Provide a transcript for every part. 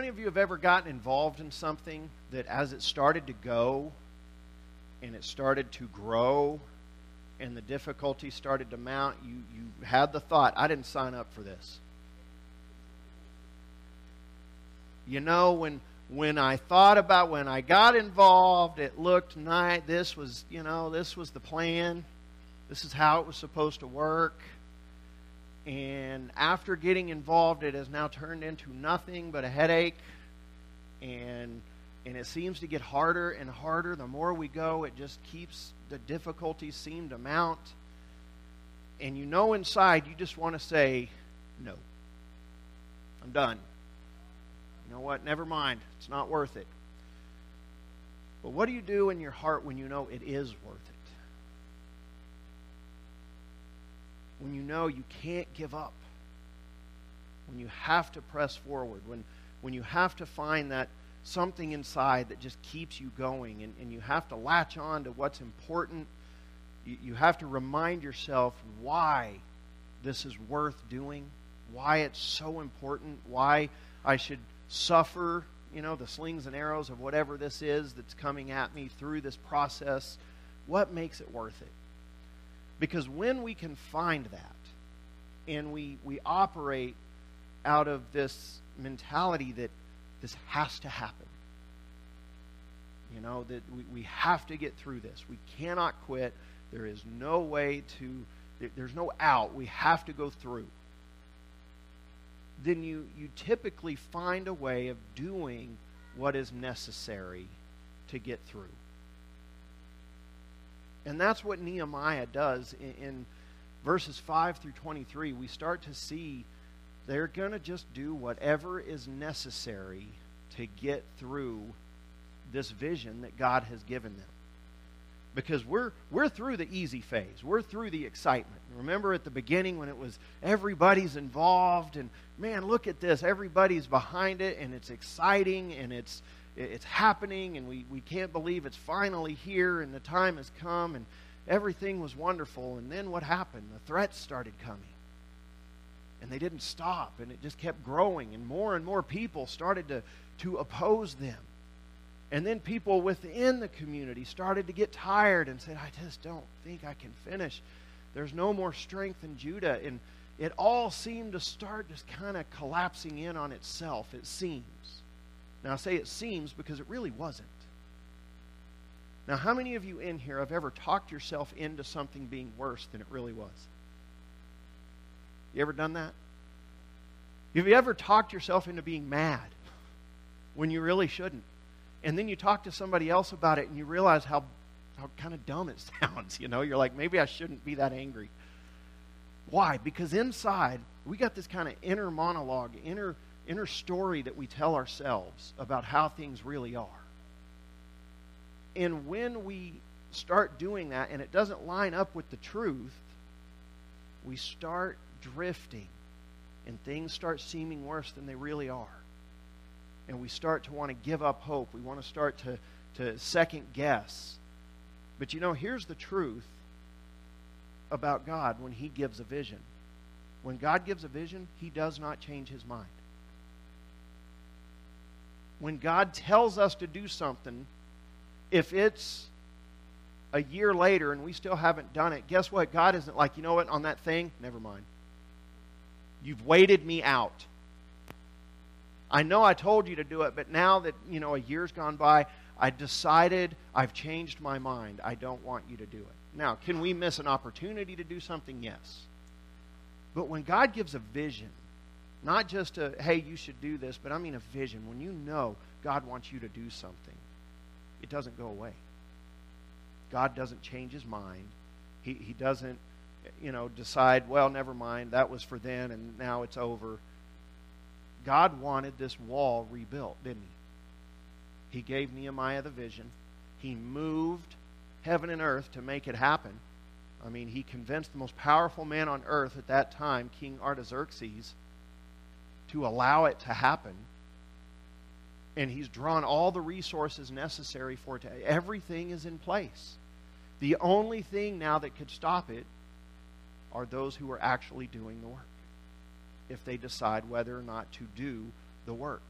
many of you have ever gotten involved in something that as it started to go and it started to grow and the difficulty started to mount, you, you had the thought, I didn't sign up for this. You know, when when I thought about when I got involved, it looked nice. This was, you know, this was the plan. This is how it was supposed to work. And after getting involved, it has now turned into nothing but a headache. And and it seems to get harder and harder. The more we go, it just keeps the difficulties seem to mount. And you know inside, you just want to say, no. I'm done. You know what? Never mind. It's not worth it. But what do you do in your heart when you know it is worth it? When you know you can't give up. When you have to press forward. When, when you have to find that something inside that just keeps you going, and, and you have to latch on to what's important. You, you have to remind yourself why this is worth doing, why it's so important, why I should suffer, you know, the slings and arrows of whatever this is that's coming at me through this process. What makes it worth it? Because when we can find that and we, we operate out of this mentality that this has to happen. You know, that we, we have to get through this. We cannot quit. There is no way to, there's no out. We have to go through. Then you, you typically find a way of doing what is necessary to get through. And that's what Nehemiah does in, in verses 5 through 23. We start to see they're going to just do whatever is necessary to get through this vision that God has given them. Because we're, we're through the easy phase. We're through the excitement. Remember at the beginning when it was everybody's involved and man, look at this. Everybody's behind it and it's exciting and it's, it's happening and we, we can't believe it's finally here and the time has come and everything was wonderful. And then what happened? The threats started coming. And they didn't stop and it just kept growing and more and more people started to, to oppose them. And then people within the community started to get tired and said i just don't think i can finish. There's no more strength in judah. And it all seemed to start just kind of collapsing in on itself it seems now i say it seems because it really wasn't now how many of you in here have ever talked yourself into something being worse than it really was you ever done that? Have you ever talked yourself into being mad when you really shouldn't? And then you talk to somebody else about it and you realize how, how kind of dumb it sounds. You know, you're like, maybe I shouldn't be that angry. Why? Because inside, we got this kind of inner monologue, inner, inner story that we tell ourselves about how things really are. And when we start doing that and it doesn't line up with the truth, we start drifting and things start seeming worse than they really are. And we start to want to give up hope. We want to start to, to second guess. But you know, here's the truth about God when He gives a vision. When God gives a vision, He does not change His mind. When God tells us to do something, if it's a year later and we still haven't done it, guess what? God isn't like, you know what, on that thing, never mind. You've waited me out. I know I told you to do it, but now that, you know, a year's gone by, I decided I've changed my mind. I don't want you to do it. Now, can we miss an opportunity to do something? Yes. But when God gives a vision, not just a, hey, you should do this, but I mean a vision, when you know God wants you to do something, it doesn't go away. God doesn't change his mind. He, he doesn't you know, decide, well, never mind, that was for then and now it's over. God wanted this wall rebuilt, didn't he? He gave Nehemiah the vision. He moved heaven and earth to make it happen. I mean, he convinced the most powerful man on earth at that time, King Artaxerxes, to allow it to happen. And he's drawn all the resources necessary for it. To, everything is in place. The only thing now that could stop it are those who are actually doing the work if they decide whether or not to do the work.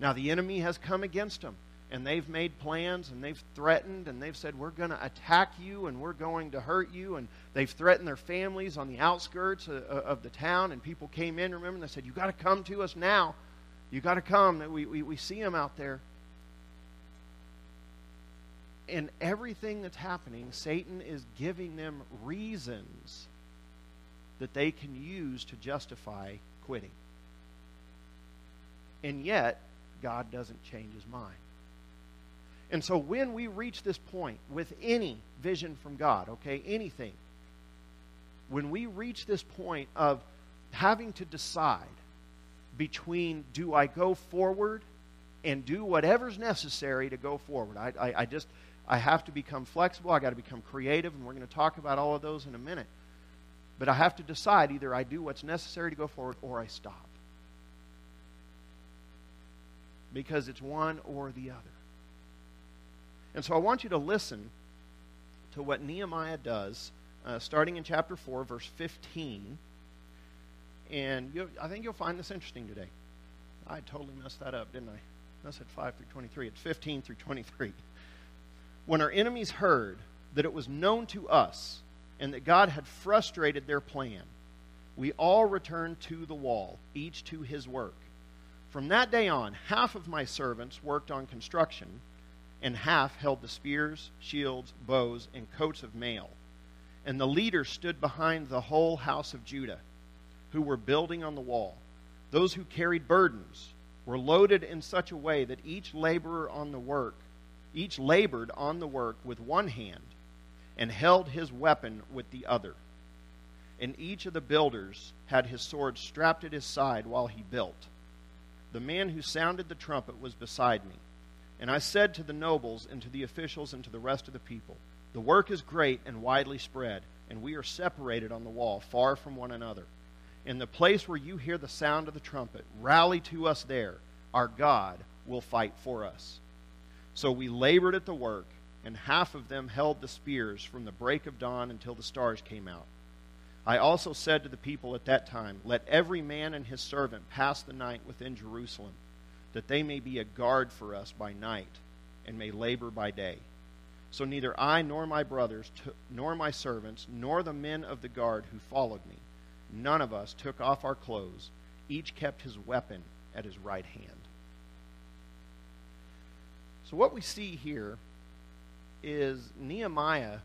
Now, the enemy has come against them, and they've made plans, and they've threatened, and they've said, We're going to attack you, and we're going to hurt you. And they've threatened their families on the outskirts of, the town, and people came in, remember, and they said, you got to come to us now. you got to come. We, we, we see them out there. And everything that's happening, Satan is giving them reasons that they can use to justify quitting. And yet, God doesn't change his mind. And so when we reach this point with any vision from God, okay, anything, when we reach this point of having to decide between do I go forward and do whatever's necessary to go forward, I, I, I just, I have to become flexible, I got to become creative, and we're going to talk about all of those in a minute. But I have to decide either I do what's necessary to go forward or I stop because it's one or the other. And so I want you to listen to what Nehemiah does, uh, starting in chapter 4, verse 15. And I think you'll find this interesting today. I totally messed that up, didn't I? I said 5 through 23. It's 15 through 23. When our enemies heard that it was known to us and that God had frustrated their plan, we all returned to the wall, each to his work. From that day on, half of my servants worked on construction, and half held the spears, shields, bows, and coats of mail. And the leaders stood behind the whole house of Judah, who were building on the wall. Those who carried burdens were loaded in such a way that each laborer on the work, each labored on the work with one hand, and held his weapon with the other. And each of the builders had his sword strapped at his side while he built. The man who sounded the trumpet was beside me. And I said to the nobles and to the officials and to the rest of the people, The work is great and widely spread, and we are separated on the wall, far from one another. In the place where you hear the sound of the trumpet, rally to us there. Our God will fight for us. So we labored at the work, and half of them held the spears from the break of dawn until the stars came out. I also said to the people at that time, Let every man and his servant pass the night within Jerusalem, that they may be a guard for us by night, and may labor by day. So neither I nor my brothers, nor my servants, nor the men of the guard who followed me, none of us took off our clothes. Each kept his weapon at his right hand. So what we see here is Nehemiah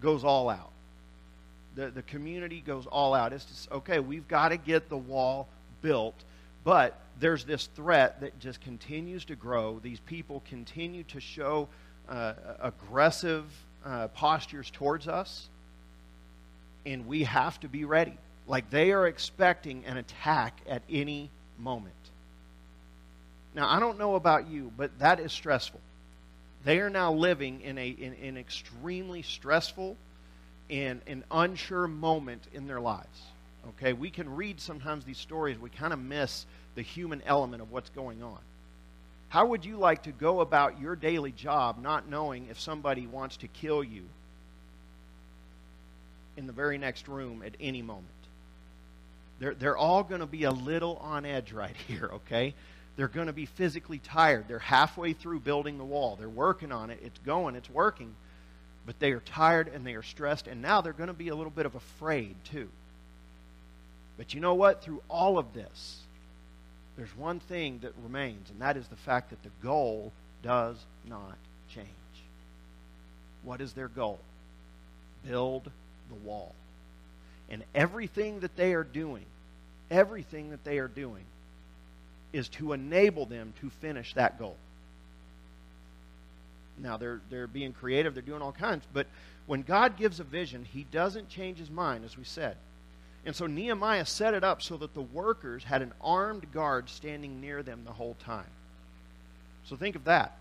goes all out the, the community goes all out. It's just, okay, we've got to get the wall built. But there's this threat that just continues to grow. These people continue to show uh, aggressive uh, postures towards us. And we have to be ready. Like they are expecting an attack at any moment. Now, I don't know about you, but that is stressful. They are now living in a in, in extremely stressful and an unsure moment in their lives. Okay, we can read sometimes these stories, we kind of miss the human element of what's going on. How would you like to go about your daily job not knowing if somebody wants to kill you in the very next room at any moment? They're, they're all going to be a little on edge right here, okay? They're going to be physically tired. They're halfway through building the wall. They're working on it. It's going, it's working but they are tired and they are stressed, and now they're going to be a little bit of afraid too. But you know what? Through all of this, there's one thing that remains, and that is the fact that the goal does not change. What is their goal? Build the wall. And everything that they are doing, everything that they are doing, is to enable them to finish that goal. Now they're they're being creative, they're doing all kinds, but when God gives a vision, he doesn't change his mind as we said. And so Nehemiah set it up so that the workers had an armed guard standing near them the whole time. So think of that.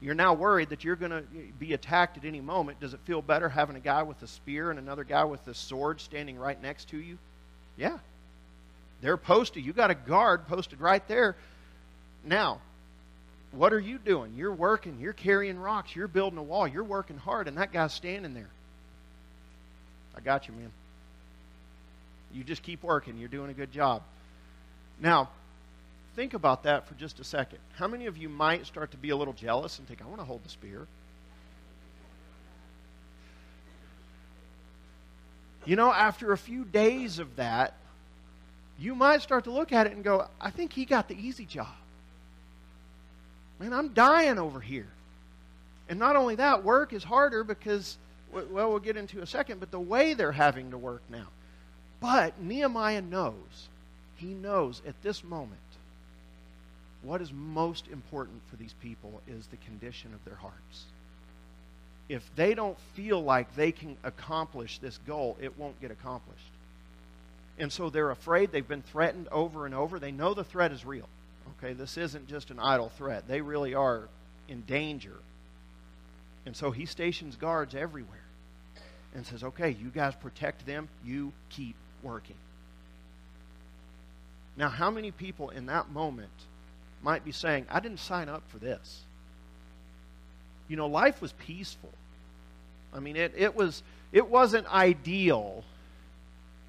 You're now worried that you're going to be attacked at any moment. Does it feel better having a guy with a spear and another guy with a sword standing right next to you? Yeah. They're posted. You got a guard posted right there. Now, what are you doing? You're working, you're carrying rocks, you're building a wall, you're working hard, and that guy's standing there. I got you, man. You just keep working, you're doing a good job. Now, think about that for just a second. How many of you might start to be a little jealous and think, I want to hold the spear? You know, after a few days of that, you might start to look at it and go, I think he got the easy job. Man, I'm dying over here. And not only that, work is harder because, well, we'll get into a second, but the way they're having to work now. But Nehemiah knows, he knows at this moment, what is most important for these people is the condition of their hearts. If they don't feel like they can accomplish this goal, it won't get accomplished. And so they're afraid. They've been threatened over and over. They know the threat is real. Okay, this isn't just an idle threat. They really are in danger. And so he stations guards everywhere and says, okay, you guys protect them, you keep working. Now, how many people in that moment might be saying, I didn't sign up for this? You know, life was peaceful. I mean, it, it, was, it wasn't ideal,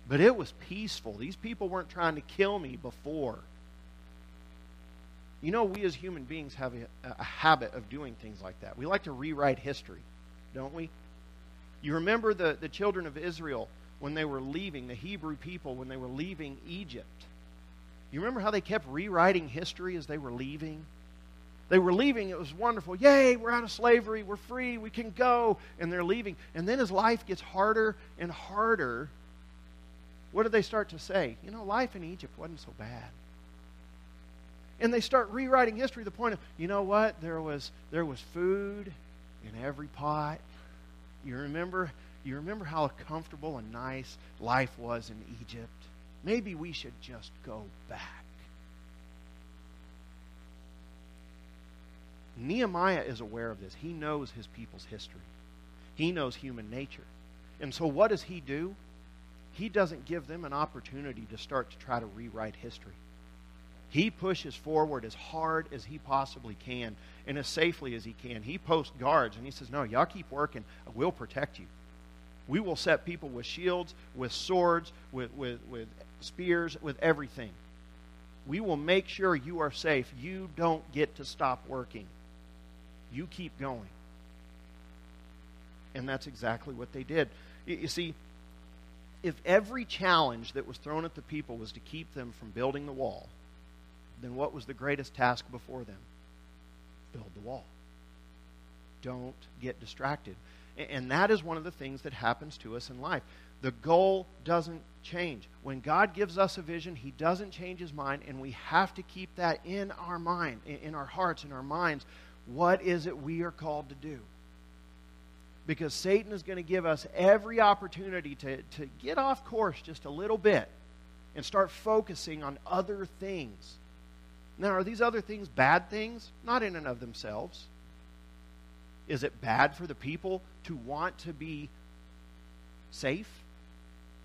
but it was peaceful. These people weren't trying to kill me before. You know, we as human beings have a, a, habit of doing things like that. We like to rewrite history, don't we? You remember the, the children of Israel when they were leaving, the Hebrew people when they were leaving Egypt. You remember how they kept rewriting history as they were leaving? They were leaving, it was wonderful. Yay, we're out of slavery, we're free, we can go. And they're leaving. And then as life gets harder and harder, what do they start to say? You know, life in Egypt wasn't so bad. And they start rewriting history to the point of, you know what? There was there was food in every pot. You remember you remember how comfortable and nice life was in Egypt? Maybe we should just go back. Nehemiah is aware of this. He knows his people's history. He knows human nature. And so what does he do? He doesn't give them an opportunity to start to try to rewrite history. He pushes forward as hard as he possibly can and as safely as he can. He posts guards and he says, No, y'all keep working. We'll protect you. We will set people with shields, with swords, with, with, with spears, with everything. We will make sure you are safe. You don't get to stop working. You keep going. And that's exactly what they did. You see, if every challenge that was thrown at the people was to keep them from building the wall, then what was the greatest task before them? Build the wall. Don't get distracted. And that is one of the things that happens to us in life. The goal doesn't change. When God gives us a vision, He doesn't change His mind, and we have to keep that in our mind, in our hearts, in our minds. What is it we are called to do? Because Satan is going to give us every opportunity to, to get off course just a little bit and start focusing on other things. Now, are these other things bad things? Not in and of themselves. Is it bad for the people to want to be safe?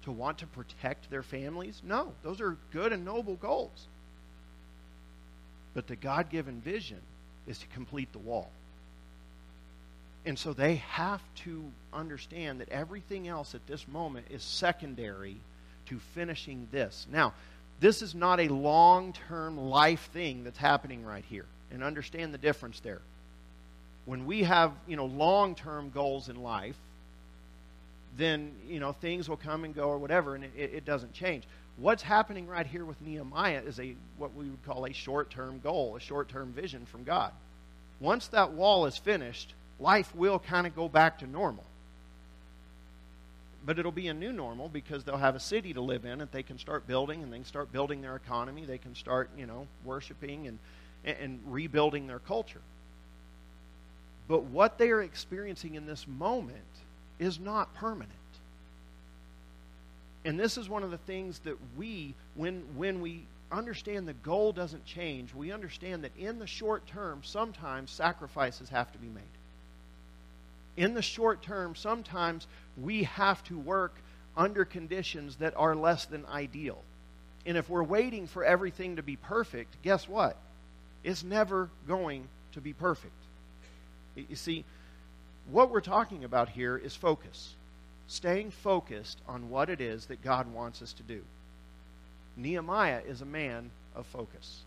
To want to protect their families? No, those are good and noble goals. But the God given vision is to complete the wall. And so they have to understand that everything else at this moment is secondary to finishing this. Now, this is not a long term life thing that's happening right here. And understand the difference there. When we have, you know, long term goals in life, then, you know, things will come and go or whatever, and it, it doesn't change. What's happening right here with Nehemiah is a what we would call a short term goal, a short term vision from God. Once that wall is finished, life will kind of go back to normal but it'll be a new normal because they'll have a city to live in that they can start building and they can start building their economy. They can start, you know, worshiping and, and rebuilding their culture. But what they are experiencing in this moment is not permanent. And this is one of the things that we, when, when we understand the goal doesn't change, we understand that in the short term, sometimes sacrifices have to be made in the short term, sometimes we have to work under conditions that are less than ideal. And if we're waiting for everything to be perfect, guess what? It's never going to be perfect. You see, what we're talking about here is focus. Staying focused on what it is that God wants us to do. Nehemiah is a man of focus.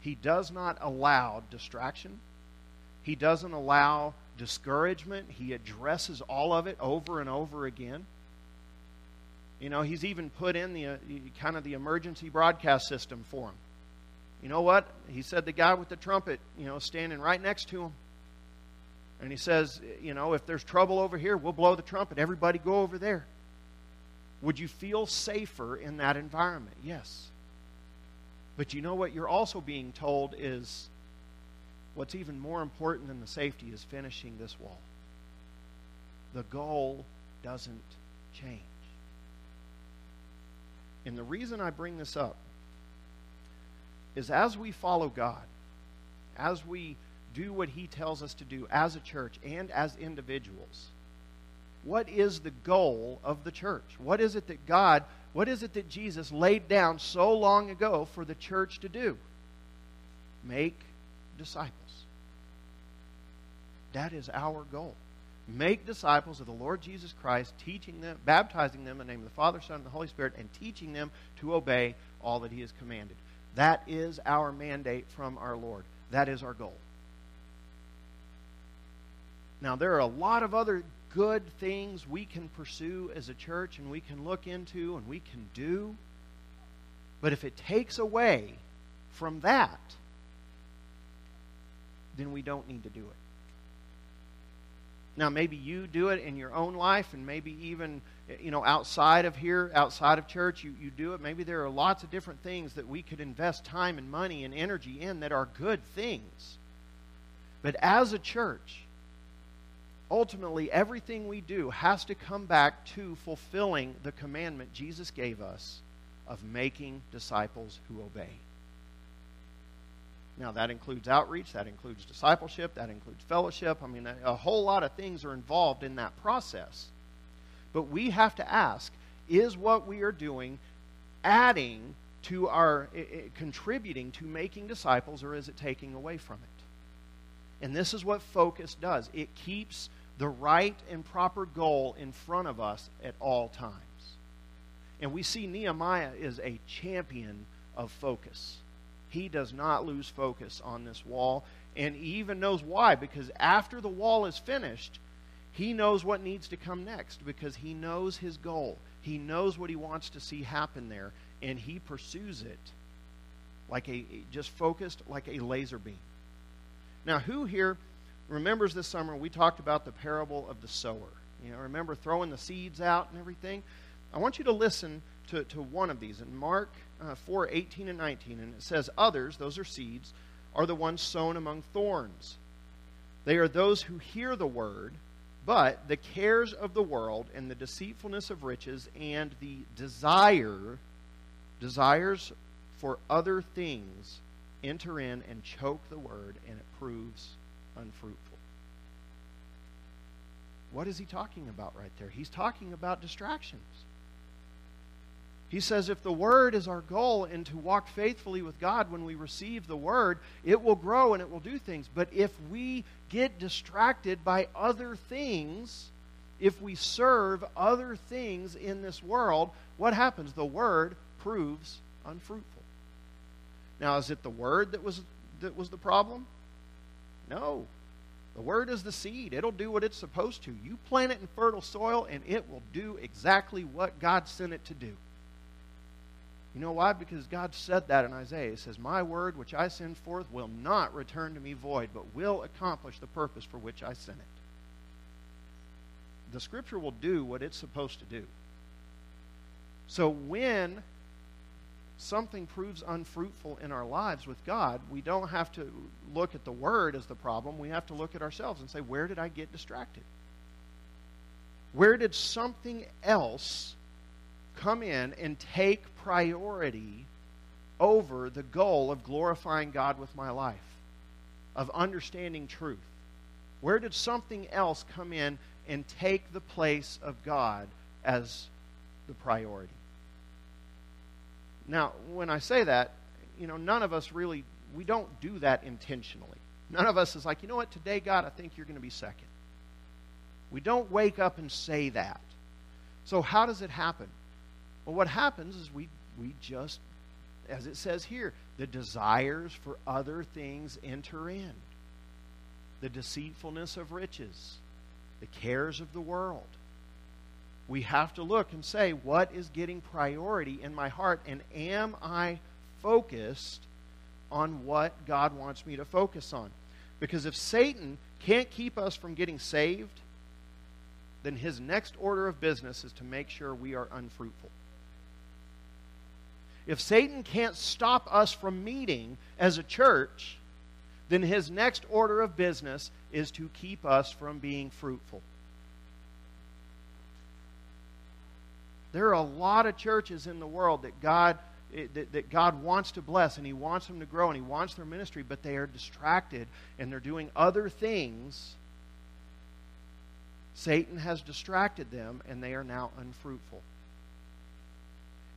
He does not allow distraction. He doesn't allow discouragement. He addresses all of it over and over again. You know, he's even put in the uh, kind of the emergency broadcast system for him. You know what? He said the guy with the trumpet, you know, standing right next to him. And he says, you know, if there's trouble over here, we'll blow the trumpet. Everybody go over there. Would you feel safer in that environment? Yes. But you know what you're also being told is what's even more important than the safety is finishing this wall. The goal doesn't change. And the reason I bring this up is as we follow God, as we do what He tells us to do as a church and as individuals, what is the goal of the church? What is it that God, what is it that Jesus laid down so long ago for the church to do? Make disciples. That is our goal. Make disciples of the Lord Jesus Christ, teaching them, baptizing them in the name of the Father, Son, and the Holy Spirit, and teaching them to obey all that He has commanded. That is our mandate from our Lord. That is our goal. Now, there are a lot of other good things we can pursue as a church and we can look into and we can do. But if it takes away from that, then we don't need to do it. Now, maybe you do it in your own life, and maybe even you know outside of here, outside of church, you, you do it. Maybe there are lots of different things that we could invest time and money and energy in that are good things. But as a church, ultimately everything we do has to come back to fulfilling the commandment Jesus gave us of making disciples who obey. Now, that includes outreach, that includes discipleship, that includes fellowship. I mean, a, whole lot of things are involved in that process. But we have to ask is what we are doing adding to our, contributing to making disciples, or is it taking away from it? And this is what focus does it keeps the right and proper goal in front of us at all times. And we see Nehemiah is a champion of focus. He does not lose focus on this wall, and he even knows why, because after the wall is finished, he knows what needs to come next because he knows his goal. He knows what he wants to see happen there, and he pursues it like a just focused like a laser beam. Now, who here remembers this summer we talked about the parable of the sower? You know, remember throwing the seeds out and everything? I want you to listen to, to one of these. In Mark uh, 4 18 and 19, and it says, Others, those are seeds, are the ones sown among thorns. They are those who hear the word, but the cares of the world and the deceitfulness of riches and the desire, desires for other things enter in and choke the word, and it proves unfruitful. What is he talking about right there? He's talking about distractions. He says if the Word is our goal and to walk faithfully with God when we receive the Word, it will grow and it will do things. But if we get distracted by other things, if we serve other things in this world, what happens? The Word proves unfruitful. Now, is it the Word that was, that was the problem? No. The Word is the seed. It'll do what it's supposed to. You plant it in fertile soil, and it will do exactly what God sent it to do. You know why? Because God said that in Isaiah. He says, My word which I send forth will not return to me void, but will accomplish the purpose for which I sent it. The scripture will do what it's supposed to do. So when something proves unfruitful in our lives with God, we don't have to look at the word as the problem. We have to look at ourselves and say, Where did I get distracted? Where did something else come in and take priority over the goal of glorifying God with my life, of understanding truth? Where did something else come in and take the place of God as the priority? Now, when I say that, you know, none of us really, we don't do that intentionally. None of us is like, you know what, today, God, I think you're going to be second. We don't wake up and say that. So, how does it happen? Well, what happens is we, we just, as it says here, the desires for other things enter in. The deceitfulness of riches, the cares of the world. We have to look and say, what is getting priority in my heart? And am I focused on what God wants me to focus on? Because if Satan can't keep us from getting saved, then his next order of business is to make sure we are unfruitful. If Satan can't stop us from meeting as a church, then his next order of business is to keep us from being fruitful. There are a lot of churches in the world that God eh, that, that God wants to bless and He wants them to grow and He wants their ministry, but they are distracted and they're doing other things. Satan has distracted them and they are now unfruitful.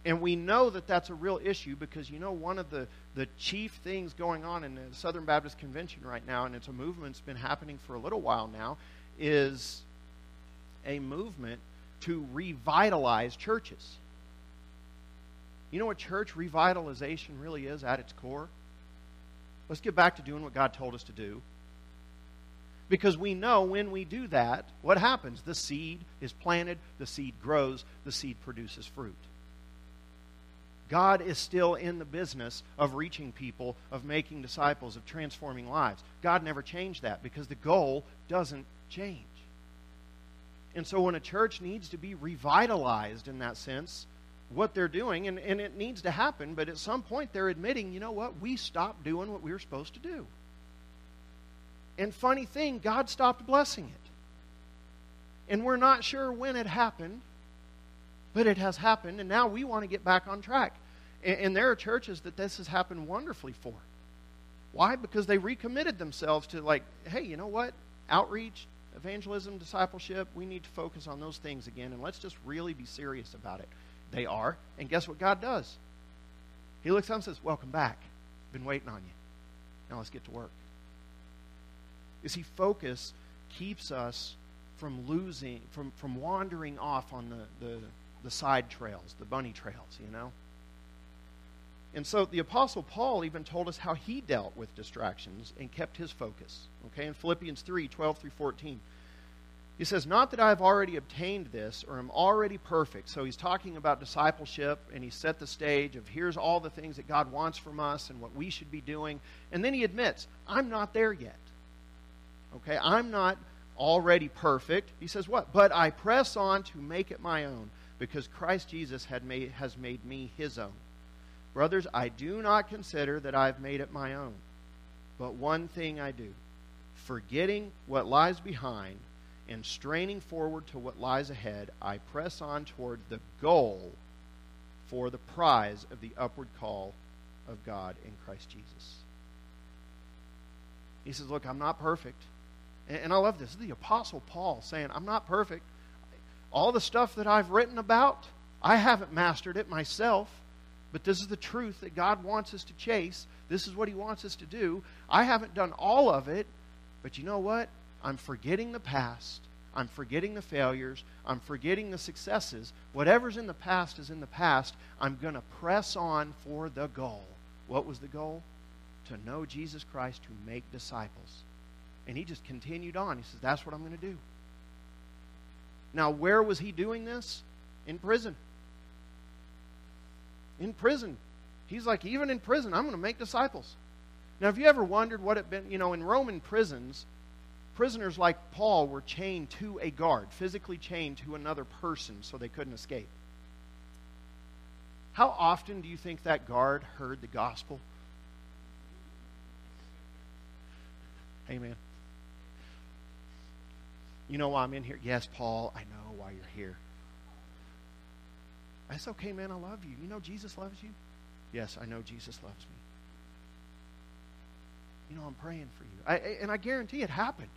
And we know that that's a real issue because you know one of the, the chief things going on in the Southern Baptist Convention right now, and it's a movement that's been happening for a little while now, is a movement to revitalize churches. You know what church revitalization really is at its core? Let's get back to doing what God told us to do. Because we know when we do that, what happens? The seed is planted, the seed grows, the seed produces fruit. God is still in the business of reaching people, of making disciples, of transforming lives. God never changed that because the goal doesn't change. And so when a church needs to be revitalized in that sense, what they're doing, and, and it needs to happen, but at some point they're admitting, you know what, we stopped doing what we were supposed to do. And funny thing, God stopped blessing it. And we're not sure when it happened, but it has happened, and now we want to get back on track. And, and there are churches that this has happened wonderfully for. Why? Because they recommitted themselves to, like, hey, you know what? Outreach, evangelism, discipleship, we need to focus on those things again, and let's just really be serious about it. They are, and guess what God does? He looks up and says, Welcome back. Been waiting on you. Now let's get to work. You see, focus keeps us from losing, from, from wandering off on the, the, the side trails, the bunny trails, you know? And so the Apostle Paul even told us how he dealt with distractions and kept his focus. Okay, in Philippians 3 12 through 14. He says, Not that I have already obtained this or am already perfect. So he's talking about discipleship and he set the stage of here's all the things that God wants from us and what we should be doing. And then he admits, I'm not there yet. Okay, I'm not already perfect. He says, What? But I press on to make it my own because Christ Jesus had made, has made me his own. Brothers, I do not consider that I've made it my own. But one thing I do, forgetting what lies behind and straining forward to what lies ahead, I press on toward the goal for the prize of the upward call of God in Christ Jesus. He says, Look, I'm not perfect. And I love this. This is the Apostle Paul saying, I'm not perfect. All the stuff that I've written about, I haven't mastered it myself. But this is the truth that God wants us to chase. This is what He wants us to do. I haven't done all of it, but you know what? I'm forgetting the past. I'm forgetting the failures. I'm forgetting the successes. Whatever's in the past is in the past. I'm going to press on for the goal. What was the goal? To know Jesus Christ, to make disciples. And he just continued on. He says, That's what I'm going to do. Now, where was he doing this? In prison in prison. He's like, even in prison, I'm going to make disciples. Now, have you ever wondered what it been? You know, in Roman prisons, prisoners like Paul were chained to a guard, physically chained to another person so they couldn't escape. How often do you think that guard heard the gospel? Amen. You know why I'm in here? Yes, Paul, I know why you're here. That's okay, man. I love you. You know Jesus loves you? Yes, I know Jesus loves me. You know, I'm praying for you. I, and I guarantee it happened.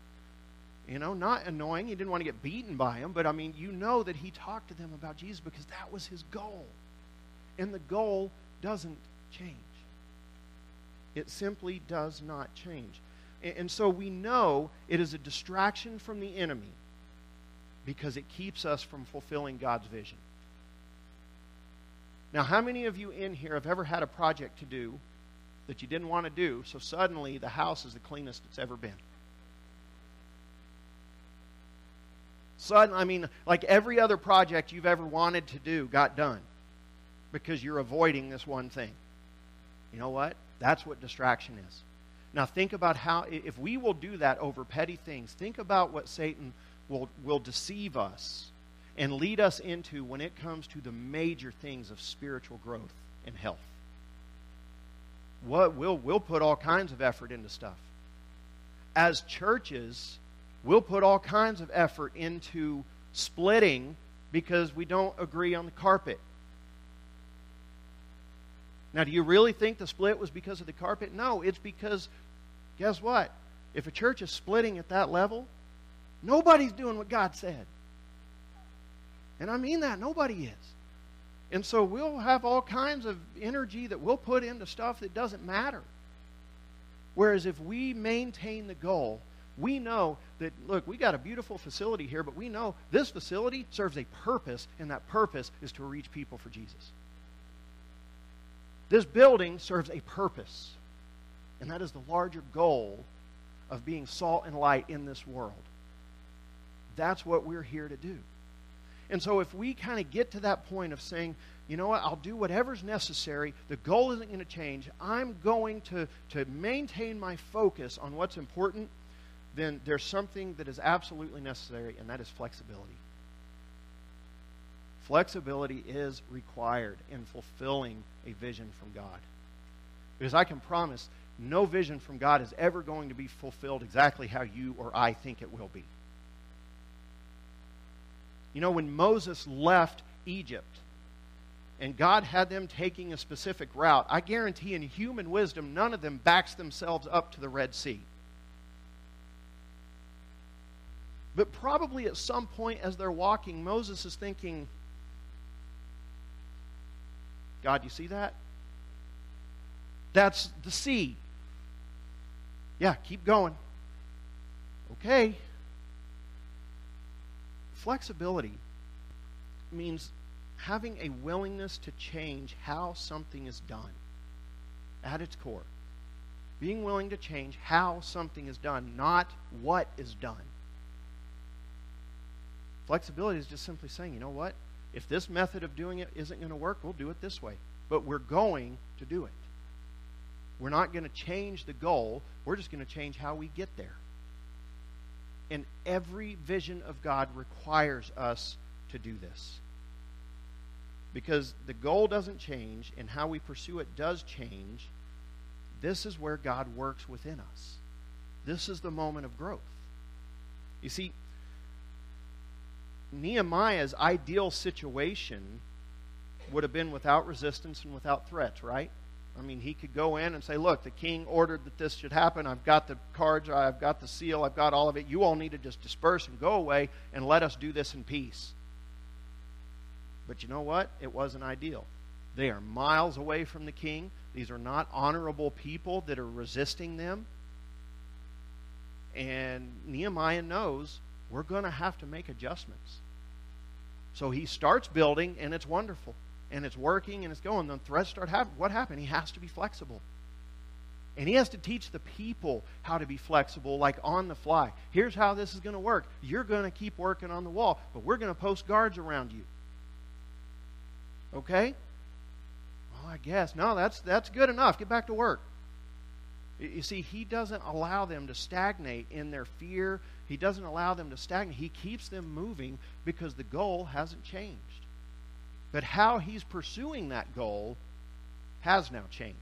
You know, not annoying. He didn't want to get beaten by him, but I mean, you know that he talked to them about Jesus because that was his goal. And the goal doesn't change. It simply does not change. And, and so we know it is a distraction from the enemy because it keeps us from fulfilling God's vision. Now, how many of you in here have ever had a project to do that you didn't want to do, so suddenly the house is the cleanest it's ever been. Suddenly, I mean, like every other project you've ever wanted to do got done because you're avoiding this one thing. You know what? That's what distraction is. Now, think about how, if we will do that over petty things, think about what Satan will, will deceive us and lead us into when it comes to the major things of spiritual growth and health. What we'll, we'll put all kinds of effort into stuff. As churches, we'll put all kinds of effort into splitting because we don't agree on the carpet. Now, do you really think the split was because of the carpet? No, it's because, guess what? If a church is splitting at that level, nobody's doing what God said. And I mean that. Nobody is. And so we'll have all kinds of energy that we'll put into stuff that doesn't matter. Whereas if we maintain the goal, we know that, look, we got a beautiful facility here, but we know this facility serves a purpose, and that purpose is to reach people for Jesus. This building serves a purpose, and that is the larger goal of being salt and light in this world. That's what we're here to do. And so if we kind of get to that point of saying, you know what, I'll do whatever's necessary, the goal isn't going to change, I'm going to, to maintain my focus on what's important, then there's something that is absolutely necessary, and that is flexibility. Flexibility is required in fulfilling a vision from God. Because I can promise no vision from God is ever going to be fulfilled exactly how you or I think it will be. You know, when Moses left Egypt and God had them taking a specific route, I guarantee in human wisdom, none of them backs themselves up to the Red Sea. But probably at some point as they're walking, Moses is thinking, God, you see that? That's the sea. Yeah, keep going. Okay. Flexibility means having a willingness to change how something is done at its core. Being willing to change how something is done, not what is done. Flexibility is just simply saying, you know what? If this method of doing it isn't going to work, we'll do it this way. But we're going to do it. We're not going to change the goal, we're just going to change how we get there. And every vision of God requires us to do this. Because the goal doesn't change and how we pursue it does change. This is where God works within us. This is the moment of growth. You see, Nehemiah's ideal situation would have been without resistance and without threats, right? I mean, he could go in and say, Look, the king ordered that this should happen. I've got the cards, I've got the seal, I've got all of it. You all need to just disperse and go away and let us do this in peace. But you know what? It wasn't ideal. They are miles away from the king. These are not honorable people that are resisting them. And Nehemiah knows we're going to have to make adjustments. So he starts building, and it's wonderful. And it's working, and it's going. then threats start happening. What happened? He has to be flexible. And he has to teach the people how to be flexible, like on the fly. Here's how this is going to work. You're going to keep working on the wall, but we're going to post guards around you. Okay? Well, I guess. No, that's, that's good enough. Get back to work. You see, he doesn't allow them to stagnate in their fear he doesn't allow them to stagnate. He keeps them moving because the goal hasn't changed. But how he's pursuing that goal has now changed.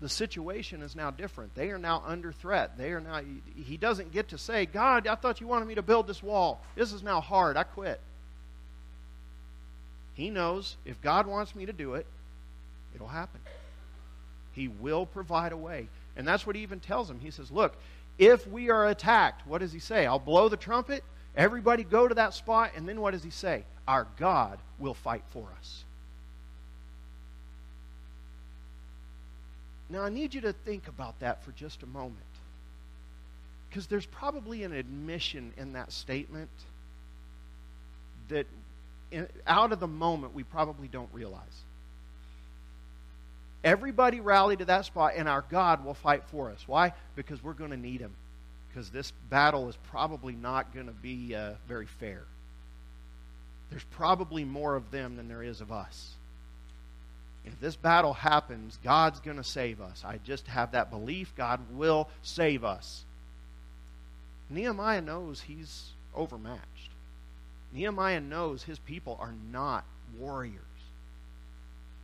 The situation is now different. They are now under threat. They are now he doesn't get to say, "God, I thought you wanted me to build this wall. This is now hard. I quit." He knows if God wants me to do it, it'll happen. He will provide a way. And that's what he even tells him. He says, Look, if we are attacked, what does he say? I'll blow the trumpet. Everybody go to that spot. And then what does he say? Our God will fight for us. Now, I need you to think about that for just a moment. Because there's probably an admission in that statement that in, out of the moment we probably don't realize. Everybody rally to that spot, and our God will fight for us. Why? Because we're going to need Him. Because this battle is probably not going to be uh, very fair. There's probably more of them than there is of us. If this battle happens, God's going to save us. I just have that belief God will save us. Nehemiah knows he's overmatched. Nehemiah knows his people are not warriors.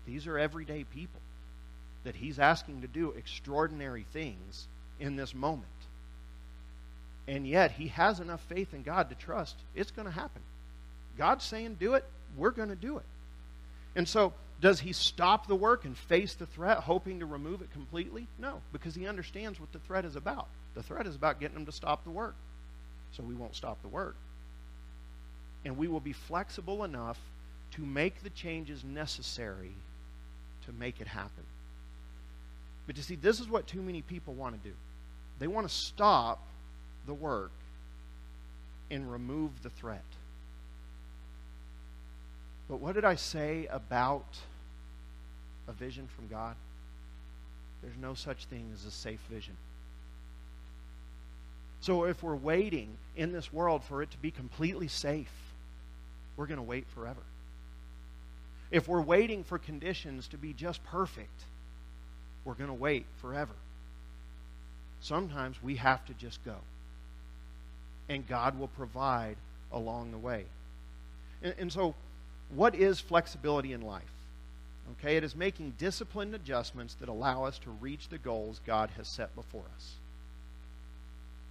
These are everyday people that he's asking to do extraordinary things in this moment. And yet he has enough faith in God to trust it's going to happen. God's saying do it, we're going to do it. And so, does he stop the work and face the threat, hoping to remove it completely? No, because he understands what the threat is about. The threat is about getting them to stop the work. So we won't stop the work. And we will be flexible enough to make the changes necessary to make it happen. But you see, this is what too many people want to do. They want to stop the work and remove the threat. But what did I say about a vision from God? There's no such thing as a safe vision. So if we're waiting in this world for it to be completely safe, we're going to wait forever. If we're waiting for conditions to be just perfect, we're going to wait forever. Sometimes we have to just go. And God will provide along the way. And, and so what is flexibility in life? Okay, it is making disciplined adjustments that allow us to reach the goals God has set before us.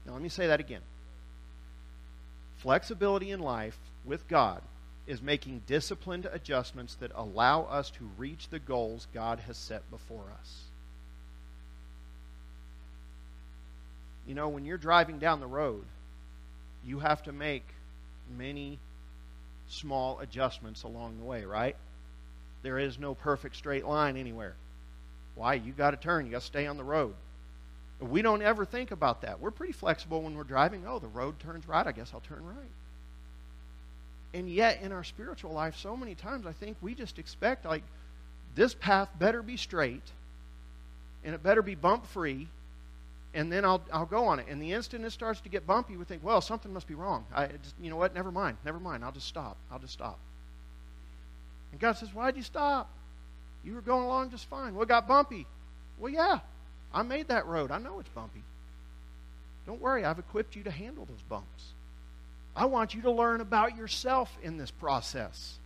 Now, let me say that again. Flexibility in life with God is making disciplined adjustments that allow us to reach the goals God has set before us. You know, when you're driving down the road, you have to make many small adjustments along the way, right? There is no perfect straight line anywhere. Why? You got to turn, you got to stay on the road. We don't ever think about that. We're pretty flexible when we're driving. Oh, the road turns right, I guess I'll turn right. And yet, in our spiritual life, so many times I think we just expect, like, this path better be straight and it better be bump free and then I'll, I'll go on it. And the instant it starts to get bumpy, we think, well, something must be wrong. I just, you know what? Never mind. Never mind. I'll just stop. I'll just stop. And God says, why'd you stop? You were going along just fine. What got bumpy? Well, yeah, I made that road. I know it's bumpy. Don't worry, I've equipped you to handle those bumps. I want you to learn about yourself in this process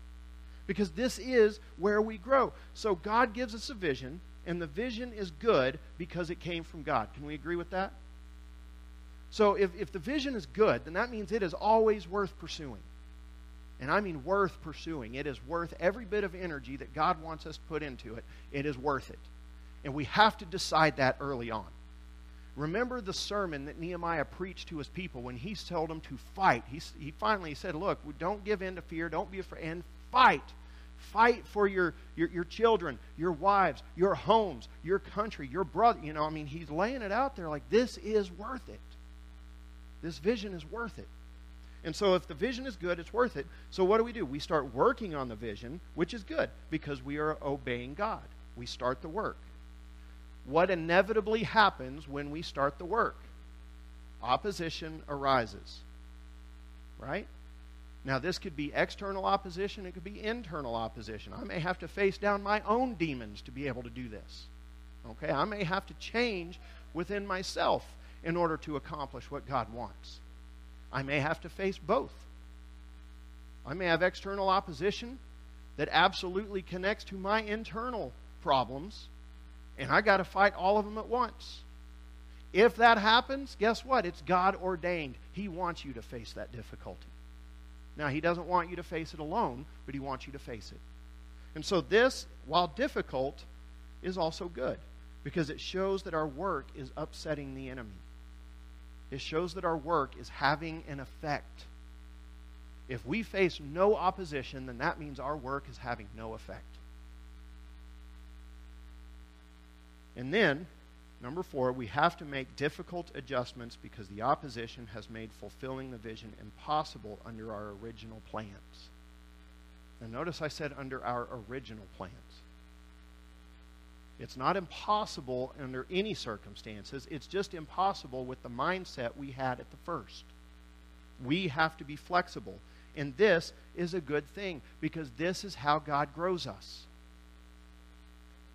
because this is where we grow. So God gives us a vision and the vision is good because it came from God. Can we agree with that? So if, if the vision is good, then that means it is always worth pursuing. And I mean worth pursuing. It is worth every bit of energy that God wants us to put into it. It is worth it. And we have to decide that early on. Remember the sermon that Nehemiah preached to his people when he told them to fight. He, he finally said, Look, don't give in to fear, don't be afraid, and fight. Fight for your, your, your children, your wives, your homes, your country, your brother. You know, I mean, he's laying it out there like this is worth it. This vision is worth it. And so, if the vision is good, it's worth it. So, what do we do? We start working on the vision, which is good because we are obeying God. We start the work. What inevitably happens when we start the work? Opposition arises. Right? Now, this could be external opposition, it could be internal opposition. I may have to face down my own demons to be able to do this. Okay? I may have to change within myself in order to accomplish what God wants. I may have to face both. I may have external opposition that absolutely connects to my internal problems, and I got to fight all of them at once. If that happens, guess what? It's God ordained. He wants you to face that difficulty. Now, He doesn't want you to face it alone, but He wants you to face it. And so, this, while difficult, is also good because it shows that our work is upsetting the enemy. It shows that our work is having an effect. If we face no opposition, then that means our work is having no effect. And then, Number four, we have to make difficult adjustments because the opposition has made fulfilling the vision impossible under our original plans. Now, notice I said under our original plans. It's not impossible under any circumstances. It's just impossible with the mindset we had at the first. We have to be flexible. And this is a good thing because this is how God grows us.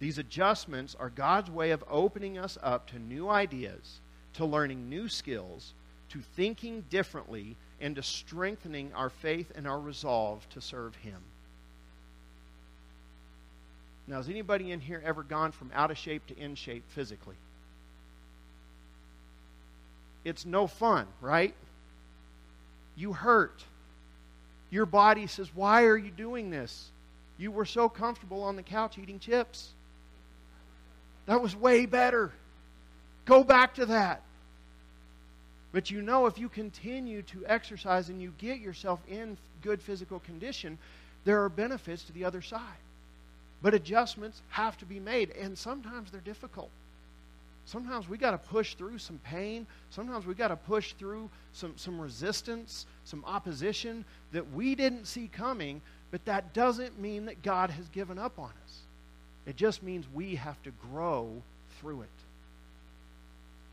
These adjustments are God's way of opening us up to new ideas, to learning new skills, to thinking differently, and to strengthening our faith and our resolve to serve Him. Now, has anybody in here ever gone from out of shape to in shape physically? It's no fun, right? You hurt. Your body says, Why are you doing this? You were so comfortable on the couch eating chips. That was way better. Go back to that. But you know, if you continue to exercise and you get yourself in good physical condition, there are benefits to the other side. But adjustments have to be made, and sometimes they're difficult. Sometimes we got to push through some pain. Sometimes we got to push through some, some resistance, some opposition that we didn't see coming, but that doesn't mean that God has given up on us. It just means we have to grow through it.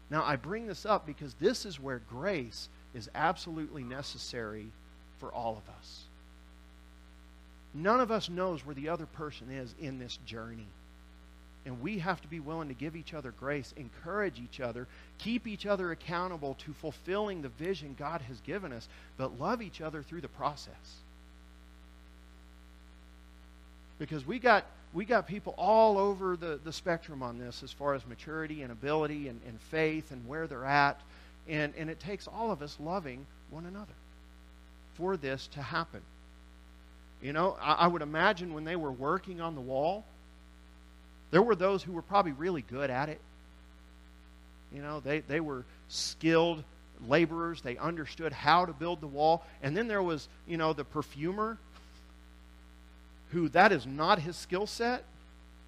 Now, I bring this up because this is where grace is absolutely necessary for all of us. None of us knows where the other person is in this journey. And we have to be willing to give each other grace, encourage each other, keep each other accountable to fulfilling the vision God has given us, but love each other through the process. Because we got we got people all over the, the spectrum on this as far as maturity and ability and, and faith and where they're at. And, and it takes all of us loving one another for this to happen. You know, I, I would imagine when they were working on the wall, there were those who were probably really good at it. You know, they, they were skilled laborers. They understood how to build the wall. And then there was, you know, the perfumer who that is not his skill set.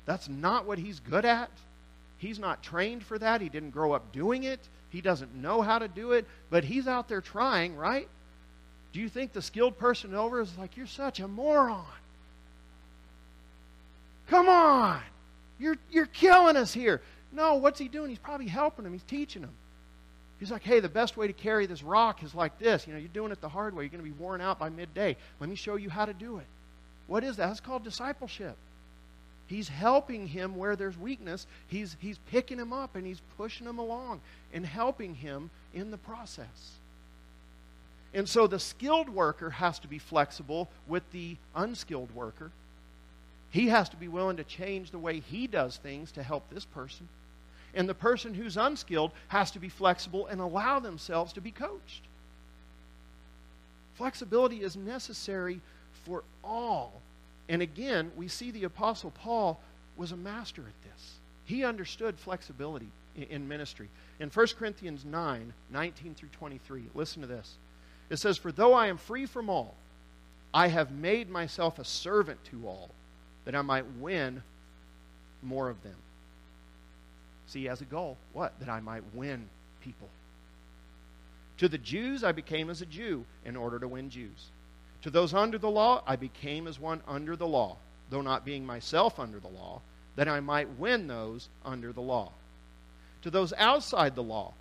That's not what he's good at. He's not trained for that. He didn't grow up doing it. He doesn't know how to do it, but he's out there trying, right? Do you think the skilled person over is like, You're such a moron? Come on. You're, you're killing us here. No, what's he doing? He's probably helping him. He's teaching him. He's like, hey, the best way to carry this rock is like this. You know, you're doing it the hard way. You're going to be worn out by midday. Let me show you how to do it. What is that? That's called discipleship. He's helping him where there's weakness. He's, he's picking him up and he's pushing him along and helping him in the process. And so the skilled worker has to be flexible with the unskilled worker. He has to be willing to change the way he does things to help this person. And the person who's unskilled has to be flexible and allow themselves to be coached. Flexibility is necessary for all. And again, we see the Apostle Paul was a master at this. He understood flexibility in ministry. In 1 Corinthians 9 19 through 23, listen to this. It says, For though I am free from all, I have made myself a servant to all, that I might win more of them. See, as a goal, what? That I might win people. To the Jews, I became as a Jew in order to win Jews. To those under the law, I became as one under the law, though not being myself under the law, that I might win those under the law. To those outside the law,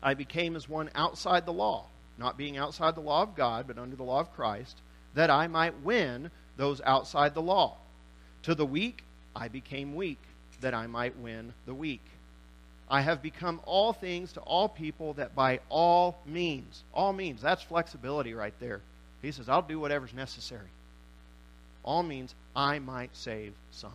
I became as one outside the law, not being outside the law of God, but under the law of Christ, that I might win those outside the law. To the weak, I became weak, that I might win the weak. I have become all things to all people, that by all means, all means, that's flexibility right there he says, I'll do whatever's necessary. All means I might save some.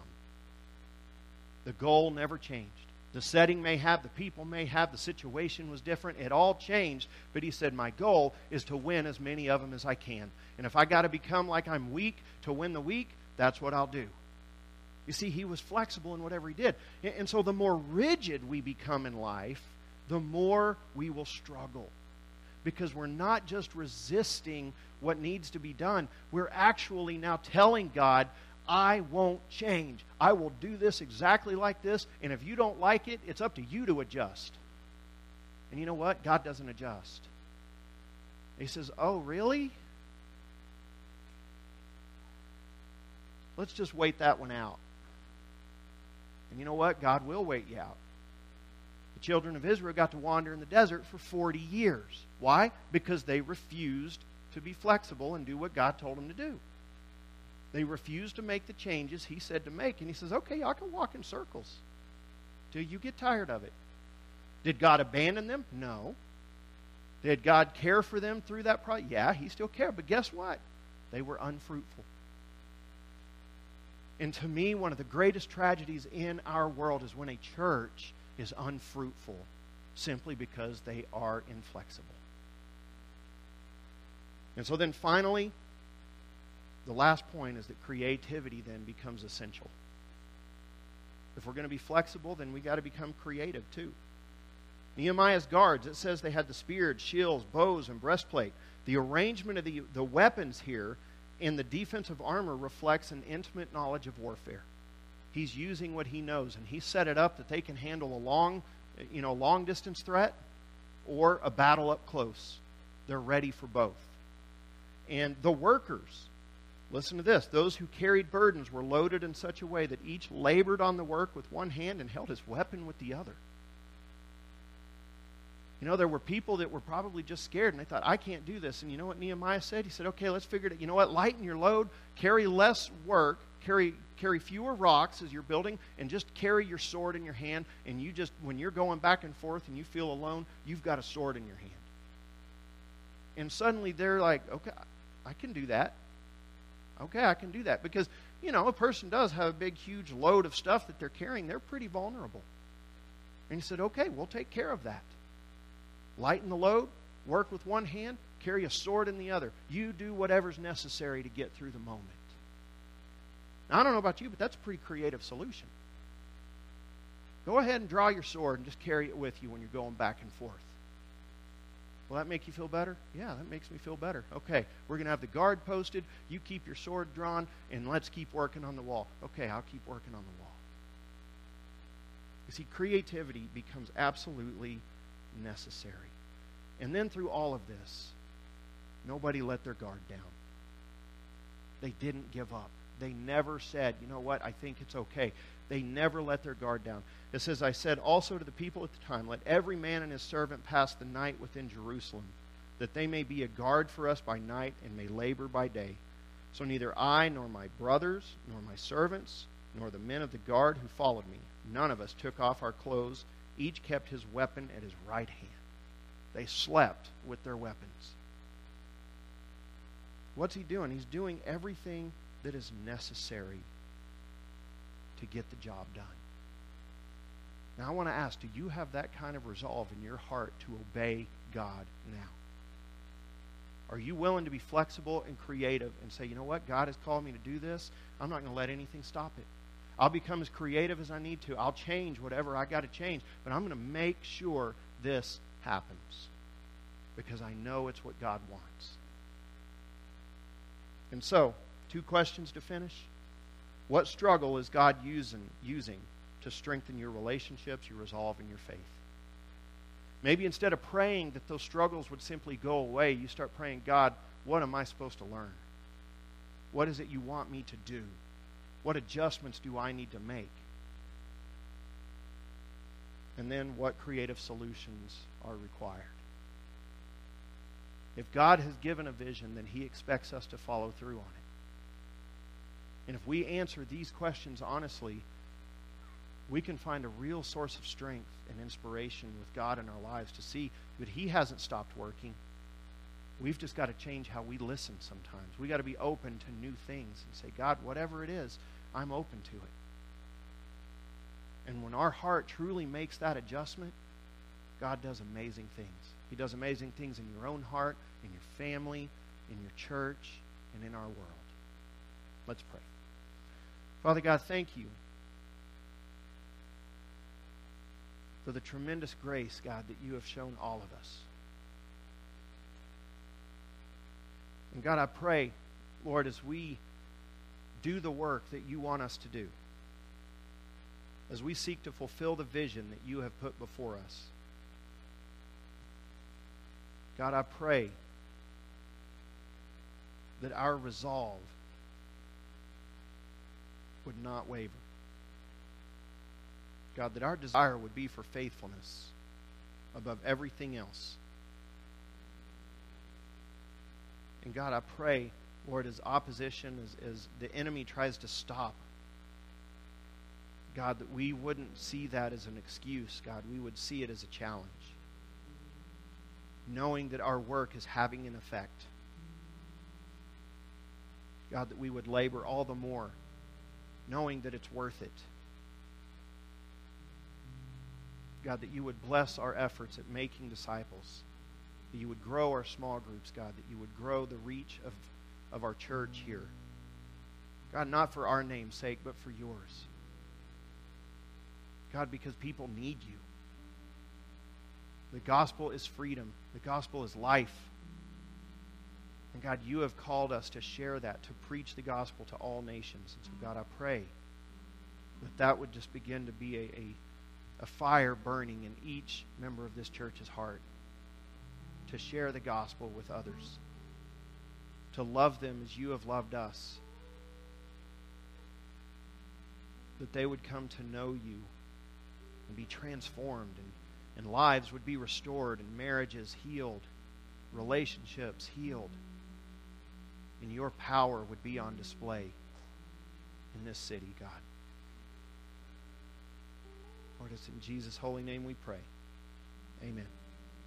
The goal never changed. The setting may have, the people may have, the situation was different. It all changed. But he said, My goal is to win as many of them as I can. And if I got to become like I'm weak to win the weak, that's what I'll do. You see, he was flexible in whatever he did. And so the more rigid we become in life, the more we will struggle because we're not just resisting what needs to be done, we're actually now telling God, I won't change. I will do this exactly like this, and if you don't like it, it's up to you to adjust. And you know what? God doesn't adjust. He says, Oh, really? Let's just wait that one out. And you know what? God will wait you out. The children of Israel got to wander in the desert for 40 years. Why? Because they refused to be flexible and do what God told them to do. They refused to make the changes He said to make. And He says, okay, I can walk in circles till you get tired of it. Did God abandon them? No. Did God care for them through that process? Yeah, He still cared. But guess what? They were unfruitful. And to me, one of the greatest tragedies in our world is when a church is unfruitful simply because they are inflexible. And so then finally, the last point is that creativity then becomes essential. If we're going to be flexible, then we got to become creative too. Nehemiah's guards, it says they had the spears, shields, bows, and breastplate. The arrangement of the, the weapons here in the defensive armor reflects an intimate knowledge of warfare. He's using what he knows, and he set it up that they can handle a long, you know, long distance threat or a battle up close. They're ready for both. And the workers, listen to this those who carried burdens were loaded in such a way that each labored on the work with one hand and held his weapon with the other. You know, there were people that were probably just scared and they thought, I can't do this. And you know what Nehemiah said? He said, okay, let's figure it out. You know what? Lighten your load, carry less work, carry, carry fewer rocks as you're building, and just carry your sword in your hand. And you just, when you're going back and forth and you feel alone, you've got a sword in your hand. And suddenly they're like, okay, I can do that. Okay, I can do that. Because, you know, a person does have a big, huge load of stuff that they're carrying. They're pretty vulnerable. And he said, okay, we'll take care of that. Lighten the load, work with one hand, carry a sword in the other. You do whatever's necessary to get through the moment. Now, I don't know about you, but that's a pretty creative solution. Go ahead and draw your sword and just carry it with you when you're going back and forth. Will that make you feel better? Yeah, that makes me feel better. Okay, we're going to have the guard posted. You keep your sword drawn, and let's keep working on the wall. Okay, I'll keep working on the wall. You see, creativity becomes absolutely necessary. And then through all of this, nobody let their guard down. They didn't give up. They never said, you know what, I think it's okay. They never let their guard down. It says, I said also to the people at the time, Let every man and his servant pass the night within Jerusalem, that they may be a guard for us by night and may labor by day. So neither I nor my brothers, nor my servants, nor the men of the guard who followed me, none of us took off our clothes each kept his weapon at his right hand. They slept with their weapons. What's he doing? He's doing everything that is necessary to get the job done. Now, I want to ask do you have that kind of resolve in your heart to obey God now? Are you willing to be flexible and creative and say, you know what? God has called me to do this. I'm not going to let anything stop it. I'll become as creative as I need to. I'll change whatever I got to change, but I'm going to make sure this happens because I know it's what God wants. And so, two questions to finish. What struggle is God using, using to strengthen your relationships, your resolve, and your faith? Maybe instead of praying that those struggles would simply go away, you start praying, God, what am I supposed to learn? What is it you want me to do? What adjustments do I need to make? And then what creative solutions are required? If God has given a vision, then He expects us to follow through on it. And if we answer these questions honestly, we can find a real source of strength and inspiration with God in our lives to see that He hasn't stopped working. We've just got to change how we listen sometimes. We've got to be open to new things and say, God, whatever it is, I'm open to it. And when our heart truly makes that adjustment, God does amazing things. He does amazing things in your own heart, in your family, in your church, and in our world. Let's pray. Father God, thank you for the tremendous grace, God, that you have shown all of us. And God, I pray, Lord, as we do the work that you want us to do as we seek to fulfill the vision that you have put before us. God, I pray that our resolve would not waver. God, that our desire would be for faithfulness above everything else. And God, I pray, Lord, as opposition, as, as the enemy tries to stop, God, that we wouldn't see that as an excuse, God. We would see it as a challenge. Knowing that our work is having an effect. God, that we would labor all the more, knowing that it's worth it. God, that you would bless our efforts at making disciples, that you would grow our small groups, God, that you would grow the reach of, of our church here. God, not for our name's sake, but for yours. God, because people need you. The gospel is freedom, the gospel is life. And God, you have called us to share that, to preach the gospel to all nations. And so, God, I pray that that would just begin to be a, a a fire burning in each member of this church's heart to share the gospel with others, to love them as you have loved us, that they would come to know you and be transformed, and, and lives would be restored, and marriages healed, relationships healed, and your power would be on display in this city, God. Lord, it's in Jesus' holy name we pray. Amen.